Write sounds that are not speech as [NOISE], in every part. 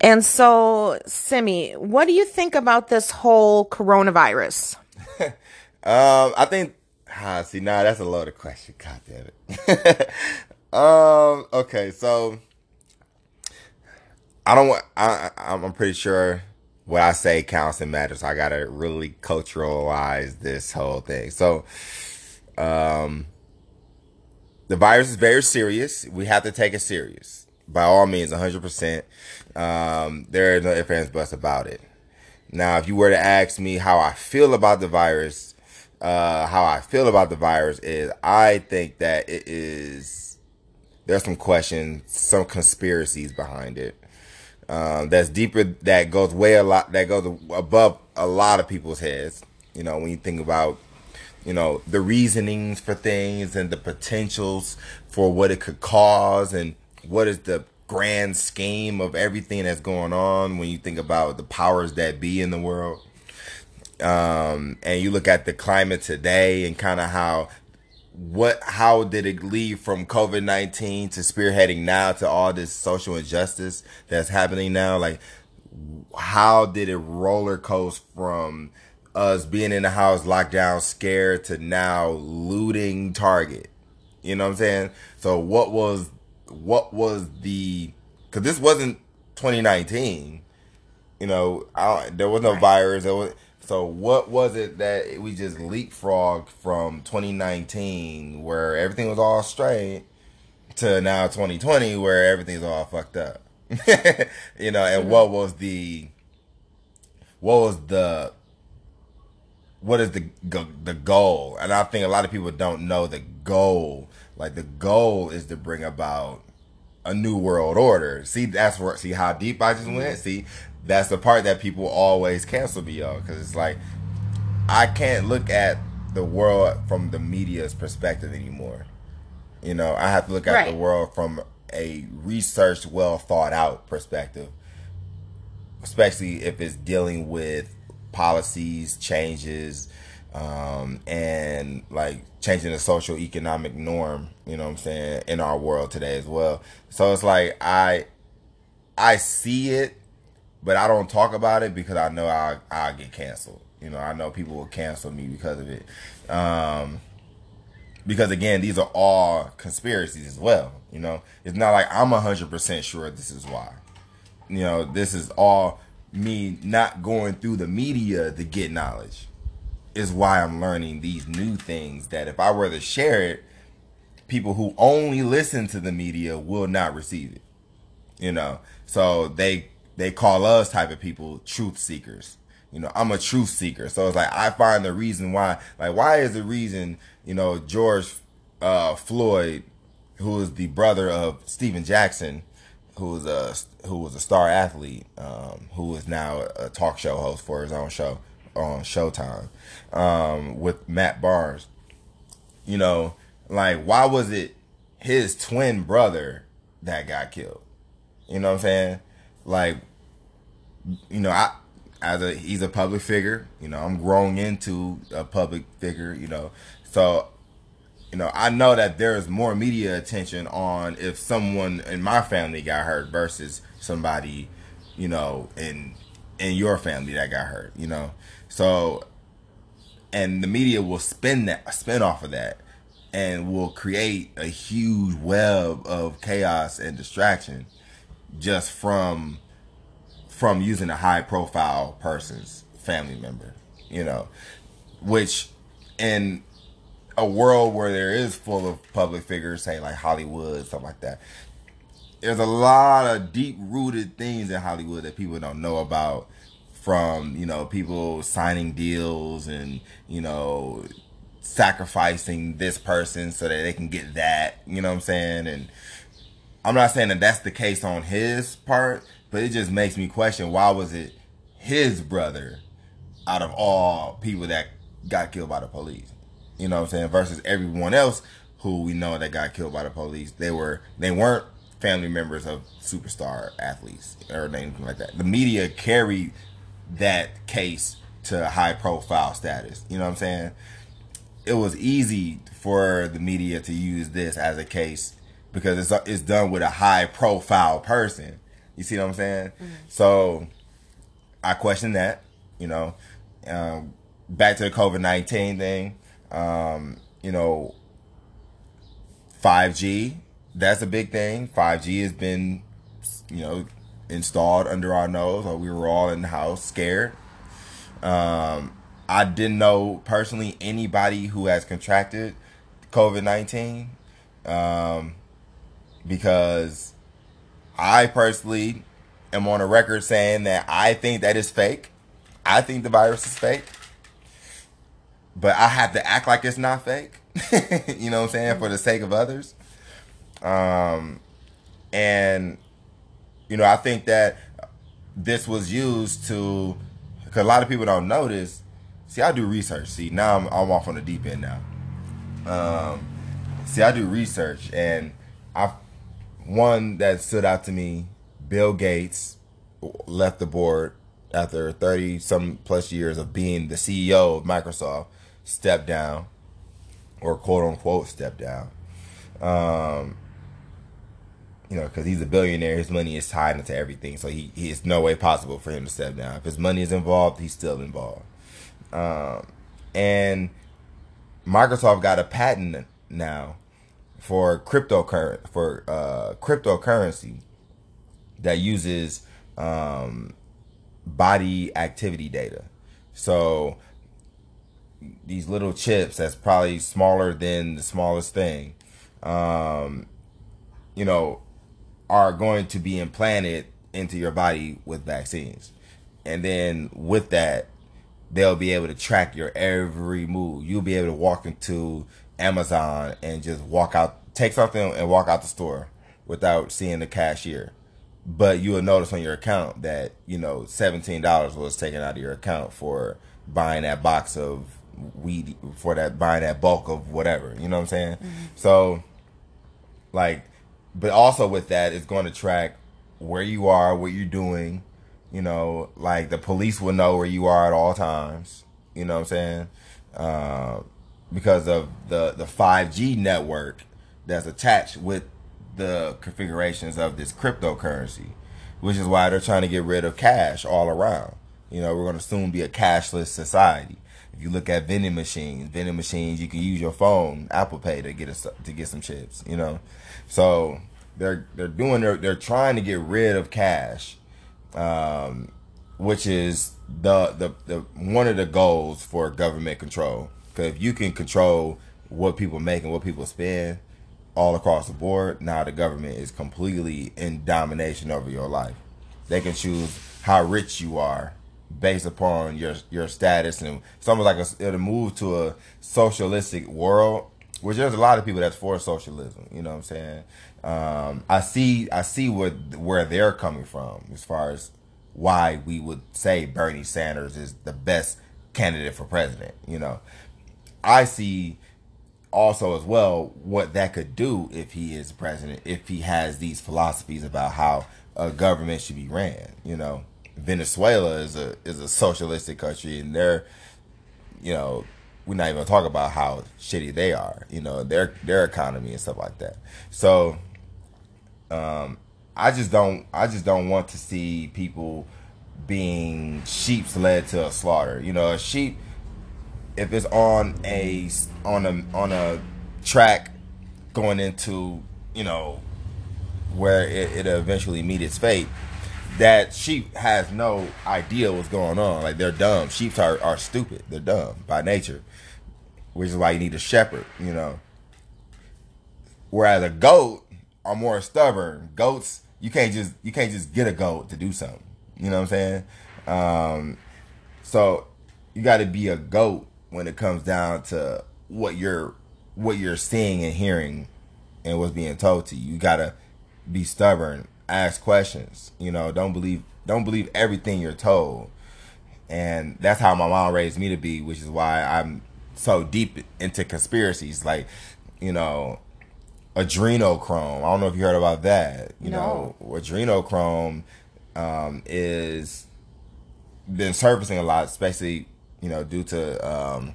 And so, Syme, what do you think about this whole coronavirus? [LAUGHS] um, I think. Ah, see, now nah, that's a loaded question. [LAUGHS] God damn it. [LAUGHS] um. Okay, so I don't want. I. I'm pretty sure what I say counts and matters. I gotta really culturalize this whole thing. So, um, the virus is very serious. We have to take it serious by all means, 100%. Um, there are no ifs, ands, buts about it. Now, if you were to ask me how I feel about the virus, uh, how I feel about the virus is I think that it is, there's some questions, some conspiracies behind it. Um, that's deeper, that goes way a lot, that goes above a lot of people's heads. You know, when you think about, you know, the reasonings for things and the potentials for what it could cause and what is the grand scheme of everything that's going on when you think about the powers that be in the world. Um, and you look at the climate today and kind of how what how did it lead from COVID nineteen to spearheading now to all this social injustice that's happening now? Like, how did it roller coast from us being in the house, locked down, scared, to now looting Target? You know what I'm saying? So, what was what was the because this wasn't 2019 you know I, there was no right. virus there was so what was it that we just leapfrogged from 2019 where everything was all straight to now 2020 where everything's all fucked up [LAUGHS] you know and mm-hmm. what was the what was the what is the the goal and i think a lot of people don't know the goal like the goal is to bring about a new world order. See, that's where see how deep I just went. Mm-hmm. See, that's the part that people always cancel me on because it's like I can't look at the world from the media's perspective anymore. You know, I have to look at right. the world from a researched, well thought out perspective, especially if it's dealing with policies, changes, um, and like changing the social economic norm, you know what I'm saying, in our world today as well. So it's like I I see it, but I don't talk about it because I know I I'll get canceled. You know, I know people will cancel me because of it. Um, because again, these are all conspiracies as well. You know, it's not like I'm hundred percent sure this is why. You know, this is all me not going through the media to get knowledge is why I'm learning these new things that if I were to share it, people who only listen to the media will not receive it. You know, so they they call us type of people truth seekers. You know, I'm a truth seeker, so it's like I find the reason why. Like, why is the reason you know George uh, Floyd, who is the brother of Stephen Jackson, who was a who was a star athlete, um, who is now a talk show host for his own show on Showtime um, with Matt Barnes. You know, like why was it his twin brother that got killed? You know what I'm saying? Like, you know, I as a he's a public figure. You know, I'm growing into a public figure. You know, so you know I know that there is more media attention on if someone in my family got hurt versus somebody, you know, in in your family that got hurt. You know, so, and the media will spin that, spin off of that, and will create a huge web of chaos and distraction, just from from using a high profile person's family member. You know, which in a world where there is full of public figures, say like Hollywood, stuff like that. There's a lot of deep rooted things in Hollywood that people don't know about from you know people signing deals and you know sacrificing this person so that they can get that you know what i'm saying? And i'm not saying that that's the case on his part but it just makes me question why was it his brother out of all people that got killed by the police? You know what i'm saying? Versus everyone else who we know that got killed by the police. They were they weren't family members of superstar athletes or anything like that. The media carried that case to high profile status. You know what I'm saying? It was easy for the media to use this as a case because it's it's done with a high profile person. You see what I'm saying? Mm-hmm. So I question that. You know, um, back to the COVID nineteen thing. Um, you know, five G. That's a big thing. Five G has been, you know, installed under our nose. Or we were all in the house scared. Um, I didn't know personally anybody who has contracted COVID nineteen, um, because I personally am on a record saying that I think that is fake. I think the virus is fake. But I have to act like it's not fake. [LAUGHS] you know what I'm saying? For the sake of others. Um and you know, I think that this was used to because a lot of people don't know this. See, I do research. See, now I'm, I'm off on the deep end now. Um, see, I do research, and I one that stood out to me Bill Gates left the board after 30 some plus years of being the CEO of Microsoft, stepped down, or quote unquote stepped down. Um, you know, because he's a billionaire, his money is tied into everything, so he, he it's no way possible for him to step down. If his money is involved, he's still involved. Um, and Microsoft got a patent now for cryptocurrency for uh, cryptocurrency that uses um, body activity data. So these little chips that's probably smaller than the smallest thing, um, you know, are going to be implanted into your body with vaccines. And then with that, they'll be able to track your every move. You'll be able to walk into Amazon and just walk out, take something and walk out the store without seeing the cashier but you will notice on your account that you know seventeen dollars was taken out of your account for buying that box of weed for that buying that bulk of whatever. You know what I'm saying? Mm-hmm. So, like, but also with that, it's going to track where you are, what you're doing. You know, like the police will know where you are at all times. You know what I'm saying? Uh, because of the the 5G network that's attached with the configurations of this cryptocurrency, which is why they're trying to get rid of cash all around. You know, we're going to soon be a cashless society. You look at vending machines, vending machines, you can use your phone, Apple Pay, to get a, to get some chips. You know, so they're they're doing they're they're trying to get rid of cash, um, which is the, the the one of the goals for government control. Because if you can control what people make and what people spend, all across the board. Now the government is completely in domination over your life. They can choose how rich you are based upon your your status, and it's almost like a, it'll move to a socialistic world. Which there's a lot of people that's for socialism. You know what I'm saying? Um, I see I see where where they're coming from as far as why we would say Bernie Sanders is the best candidate for president. You know, I see also as well what that could do if he is president if he has these philosophies about how a government should be ran you know venezuela is a is a socialistic country and they're you know we're not even talk about how shitty they are you know their their economy and stuff like that. So um i just don't i just don't want to see people being sheep's led to a slaughter. You know a sheep if it's on a on a on a track going into you know where it, it'll eventually meet its fate that sheep has no idea what's going on. Like they're dumb. Sheep are, are stupid. They're dumb by nature which is why you need a shepherd you know? Whereas a goat are more stubborn. Goats you can't just you can't just get a goat to do something. You know what i'm saying? Um, so you got to be a goat when it comes down to what you're what you're seeing and hearing and what's being told to you. You gotta be stubborn, ask questions. You know, don't believe don't believe everything you're told. And that's how my mom raised me to be, which is why I'm so deep into conspiracies. Like, you know, adrenochrome. I don't know if you heard about that. You no. know, adrenochrome um, is been surfacing a lot, especially you know, due to um,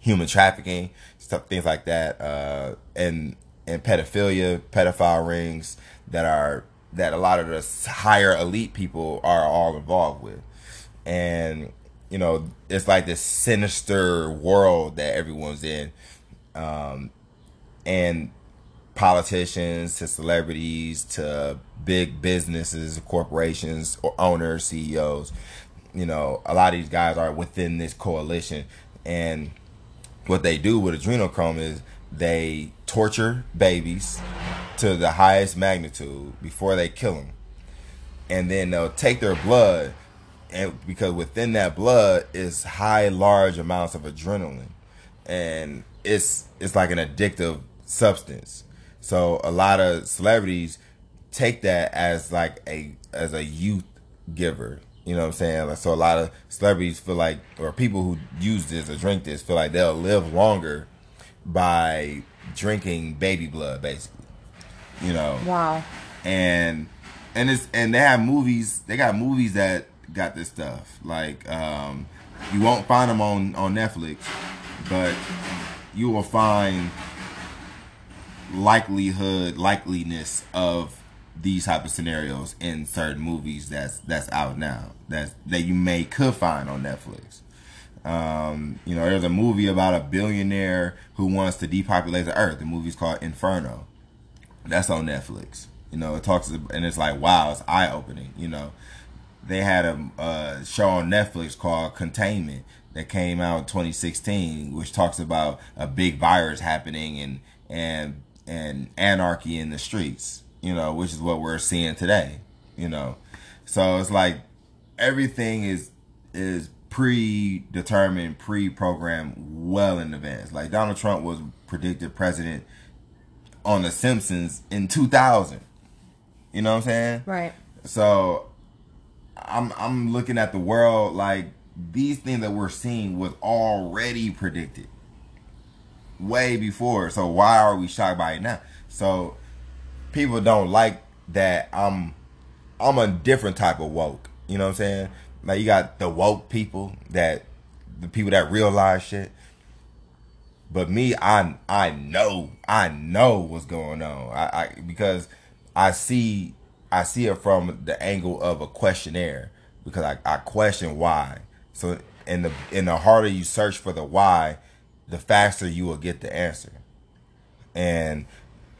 human trafficking, stuff, things like that, uh, and and pedophilia, pedophile rings that are that a lot of the higher elite people are all involved with, and you know it's like this sinister world that everyone's in, um, and politicians to celebrities to big businesses, corporations, or owners, CEOs. You know, a lot of these guys are within this coalition, and what they do with adrenochrome is they torture babies to the highest magnitude before they kill them, and then they'll take their blood, and because within that blood is high, large amounts of adrenaline, and it's it's like an addictive substance. So a lot of celebrities take that as like a as a youth giver. You know what I'm saying? Like, so a lot of celebrities feel like, or people who use this or drink this feel like they'll live longer by drinking baby blood, basically. You know. Wow. And and it's and they have movies. They got movies that got this stuff. Like um, you won't find them on on Netflix, but you will find likelihood likeliness of these type of scenarios in certain movies that's that's out now that's that you may could find on Netflix. Um, you know, there's a movie about a billionaire who wants to depopulate the earth. The movie's called Inferno. That's on Netflix. You know, it talks and it's like wow, it's eye opening. You know, they had a, a show on Netflix called Containment that came out in 2016, which talks about a big virus happening and and and anarchy in the streets you know, which is what we're seeing today, you know. So it's like everything is is predetermined, pre-programmed well in advance. Like Donald Trump was predicted president on The Simpsons in 2000. You know what I'm saying? Right. So I'm I'm looking at the world like these things that we're seeing was already predicted way before. So why are we shocked by it now? So people don't like that I'm I'm a different type of woke. You know what I'm saying? Like you got the woke people that the people that realize shit. But me, I I know I know what's going on. I, I because I see I see it from the angle of a questionnaire because I, I question why. So in the in the harder you search for the why, the faster you will get the answer. And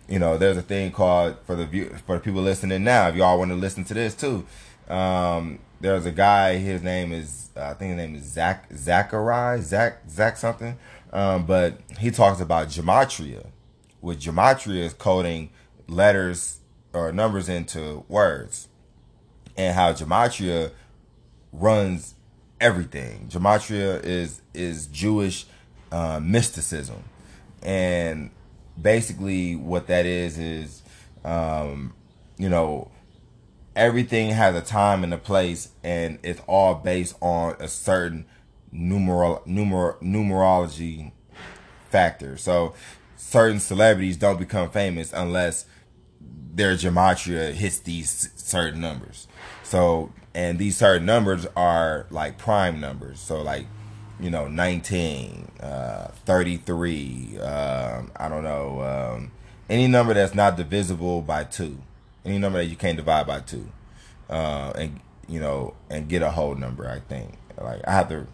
you know, there's a thing called for the view for the people listening now. If y'all want to listen to this too, um, there's a guy. His name is uh, I think his name is Zach Zachariah Zach Zach something, um, but he talks about gematria. With gematria is coding letters or numbers into words, and how gematria runs everything. Gematria is is Jewish uh, mysticism, and basically what that is is um, you know everything has a time and a place and it's all based on a certain numeral numer numerology factor. So certain celebrities don't become famous unless their gematria hits these certain numbers so and these certain numbers are like prime numbers so like you know, 19, uh, 33, um, I don't know, um, any number that's not divisible by two, any number that you can't divide by two, uh, and, you know, and get a whole number, I think. Like, I have to,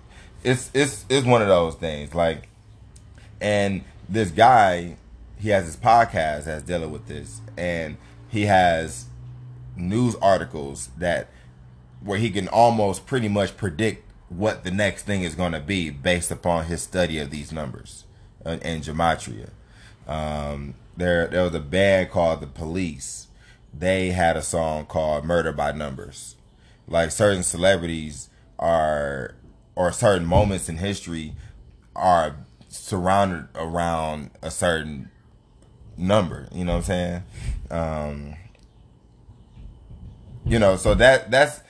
it's, it's, it's one of those things. Like, and this guy, he has his podcast that's dealing with this, and he has news articles that, where he can almost pretty much predict what the next thing is going to be based upon his study of these numbers uh, and gematria. Um, there, there was a band called The Police. They had a song called "Murder by Numbers." Like certain celebrities are, or certain moments in history are surrounded around a certain number. You know what I'm saying? Um, you know, so that that's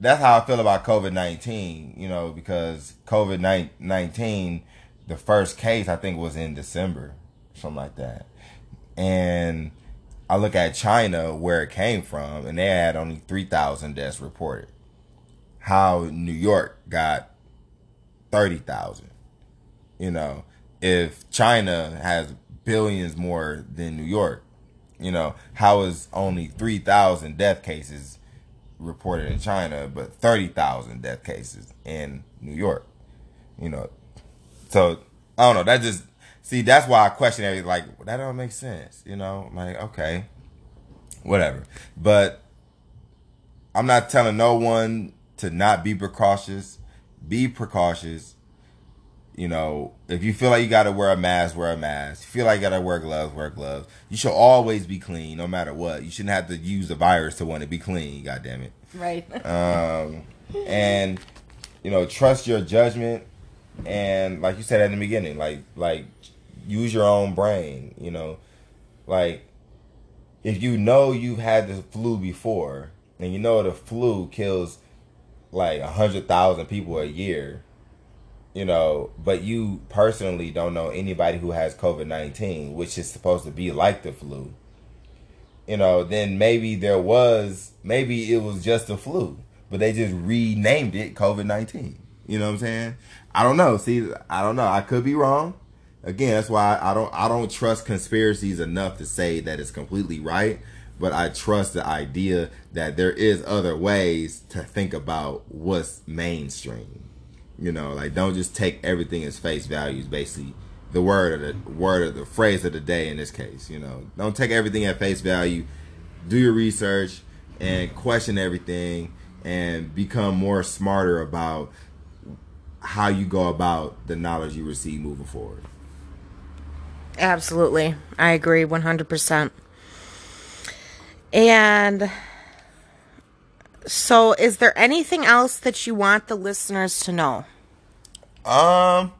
that's how I feel about COVID nineteen. You know, because COVID nineteen, the first case I think was in December, something like that, and I look at China where it came from, and they had only three thousand deaths reported. How New York got thirty thousand. You know, if China has billions more than New York, You know, how is only 3,000 death cases reported in China, but 30,000 death cases in New York? You know, so I don't know. That just, see, that's why I question everything. Like, that don't make sense. You know, like, okay, whatever. But I'm not telling no one to not be precautious. Be precautious you know, if you feel like you gotta wear a mask, wear a mask. If you feel like you gotta wear gloves, wear gloves. You should always be clean, no matter what. You shouldn't have to use the virus to want to be clean. God damn it. Right. [LAUGHS] um, and you know, trust your judgment, and like you said at the beginning, like like use your own brain. You know, like if you know you've had the flu before, and you know the flu kills like a hundred thousand people a year you know, but you personally don't know anybody who has COVID 19, which is supposed to be like the flu, you know, then maybe there was, maybe it was just the flu, but they just renamed it COVID 19. You know what I'm saying? I don't know. See, I don't know. I could be wrong. Again, that's why I don't I don't trust conspiracies enough to say that it's completely right, but I trust the idea that there is other ways to think about what's mainstream. You know, like don't just take everything as face value. Is basically the word of the word of the phrase of the day in this case. You know, don't take everything at face value. Do your research and question everything and become more smarter about how you go about the knowledge you receive moving forward. Absolutely. I agree 100%. And so, is there anything else that you want the listeners to know? Um,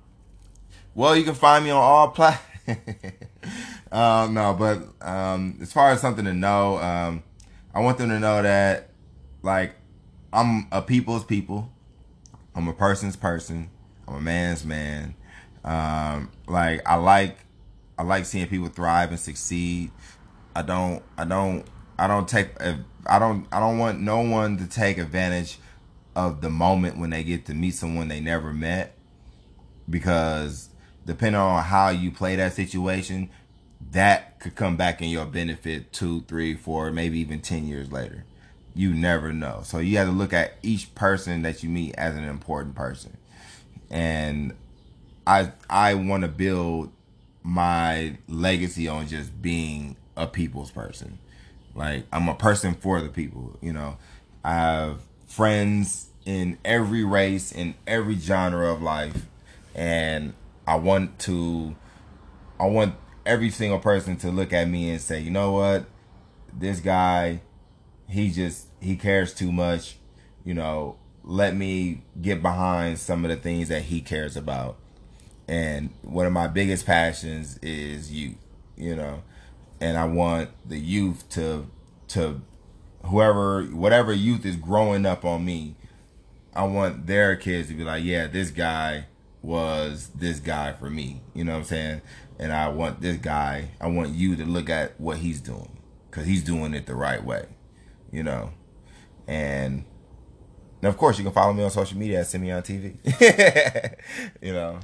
well, you can find me on all plat. [LAUGHS] um, no, but um, as far as something to know, um, I want them to know that, like, I'm a people's people. I'm a person's person. I'm a man's man. Um, like I like, I like seeing people thrive and succeed. I don't, I don't, I don't take uh, I don't I don't want no one to take advantage of the moment when they get to meet someone they never met. Because depending on how you play that situation that could come back in your benefit two three four maybe even 10 years later. You never know. So you have to look at each person that you meet as an important person. And i i want to build my legacy on just being a people's person like I'm a person for the people, you know. I have friends in every race, in every genre of life, and I want to I want every single person to look at me and say, "You know what? This guy, he just he cares too much, you know, let me get behind some of the things that he cares about." And one of my biggest passions is you, you know and I want the youth to to whoever whatever youth is growing up on me. I want their kids to be like, yeah, this guy was this guy for me. You know what I'm saying? And I want this guy. I want you to look at what he's doing because he's doing it the right way. You know, and. And of course, you can follow me on social media at Simeon TV. [LAUGHS] you know,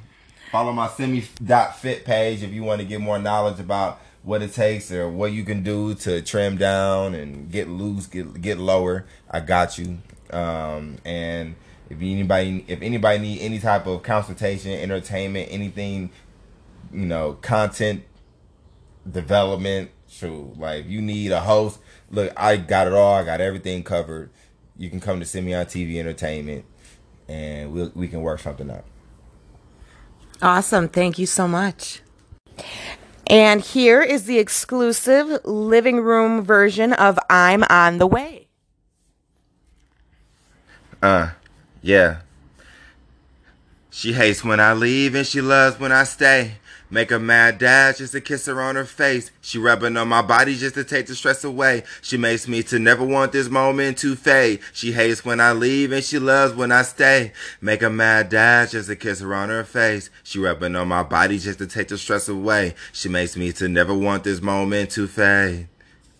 follow my semi.fit page if you want to get more knowledge about what it takes or what you can do to trim down and get loose, get get lower. I got you. Um, and if anybody if anybody need any type of consultation, entertainment, anything, you know, content development, true. Like you need a host, look, I got it all. I got everything covered. You can come to Simeon TV Entertainment, and we we'll, we can work something out. Awesome. Thank you so much. And here is the exclusive living room version of I'm on the way. Uh, yeah. She hates when I leave and she loves when I stay. Make a mad dash just to kiss her on her face. She rubbing on my body just to take the stress away. She makes me to never want this moment to fade. She hates when I leave and she loves when I stay. Make a mad dash just to kiss her on her face. She rubbing on my body just to take the stress away. She makes me to never want this moment to fade.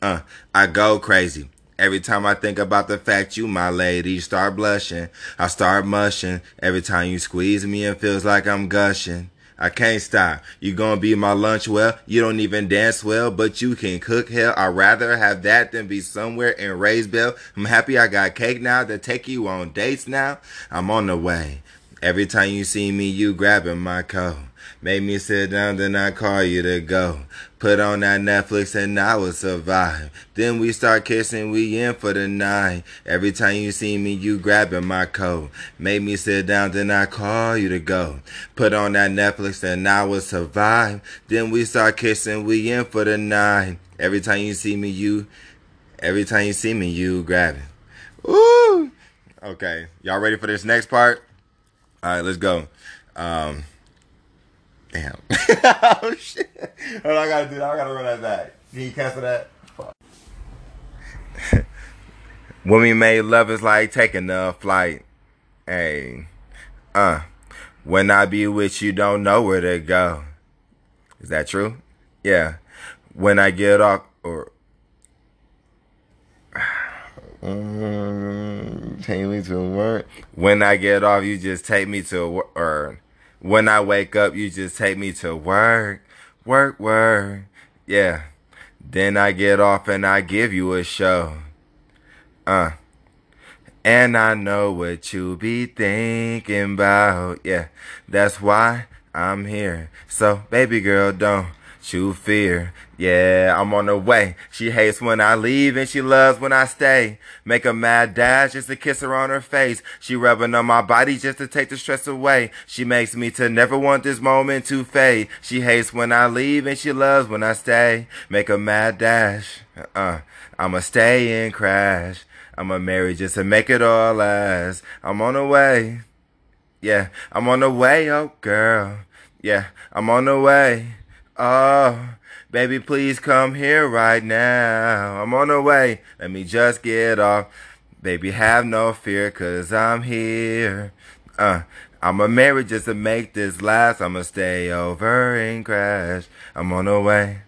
Uh, I go crazy. Every time I think about the fact you my lady, start blushing. I start mushing. Every time you squeeze me, it feels like I'm gushing. I can't stop. You gonna be my lunch well. You don't even dance well, but you can cook hell. I'd rather have that than be somewhere in Raysbell. I'm happy I got cake now to take you on dates now. I'm on the way. Every time you see me, you grabbing my coat. Make me sit down, then I call you to go. Put on that Netflix and I will survive. Then we start kissing, we in for the night. Every time you see me, you grabbing my coat. Made me sit down, then I call you to go. Put on that Netflix and I will survive. Then we start kissing, we in for the night. Every time you see me, you, every time you see me, you grabbing. Woo! Okay, y'all ready for this next part? All right, let's go. Um, damn. [LAUGHS] oh shit! What I gotta do? I gotta run that back. Can you cancel that? Fuck. when we made love, is like taking a flight. Hey, uh, when I be with you, don't know where to go. Is that true? Yeah. When I get off, or [SIGHS] Mm, take me to work. When I get off, you just take me to work. Or when I wake up, you just take me to work. Work, work. Yeah. Then I get off and I give you a show. Uh. And I know what you be thinking about. Yeah. That's why I'm here. So, baby girl, don't you fear. Yeah, I'm on the way. She hates when I leave and she loves when I stay. Make a mad dash just to kiss her on her face. She rubbing on my body just to take the stress away. She makes me to never want this moment to fade. She hates when I leave and she loves when I stay. Make a mad dash. Uh, I'ma stay and crash. I'ma marry just to make it all last. I'm on the way. Yeah, I'm on the way, oh girl. Yeah, I'm on the way. Oh, baby, please come here right now. I'm on the way. Let me just get off. Baby, have no fear, cause I'm here. Uh, I'ma marry just to make this last. I'ma stay over and crash. I'm on the way.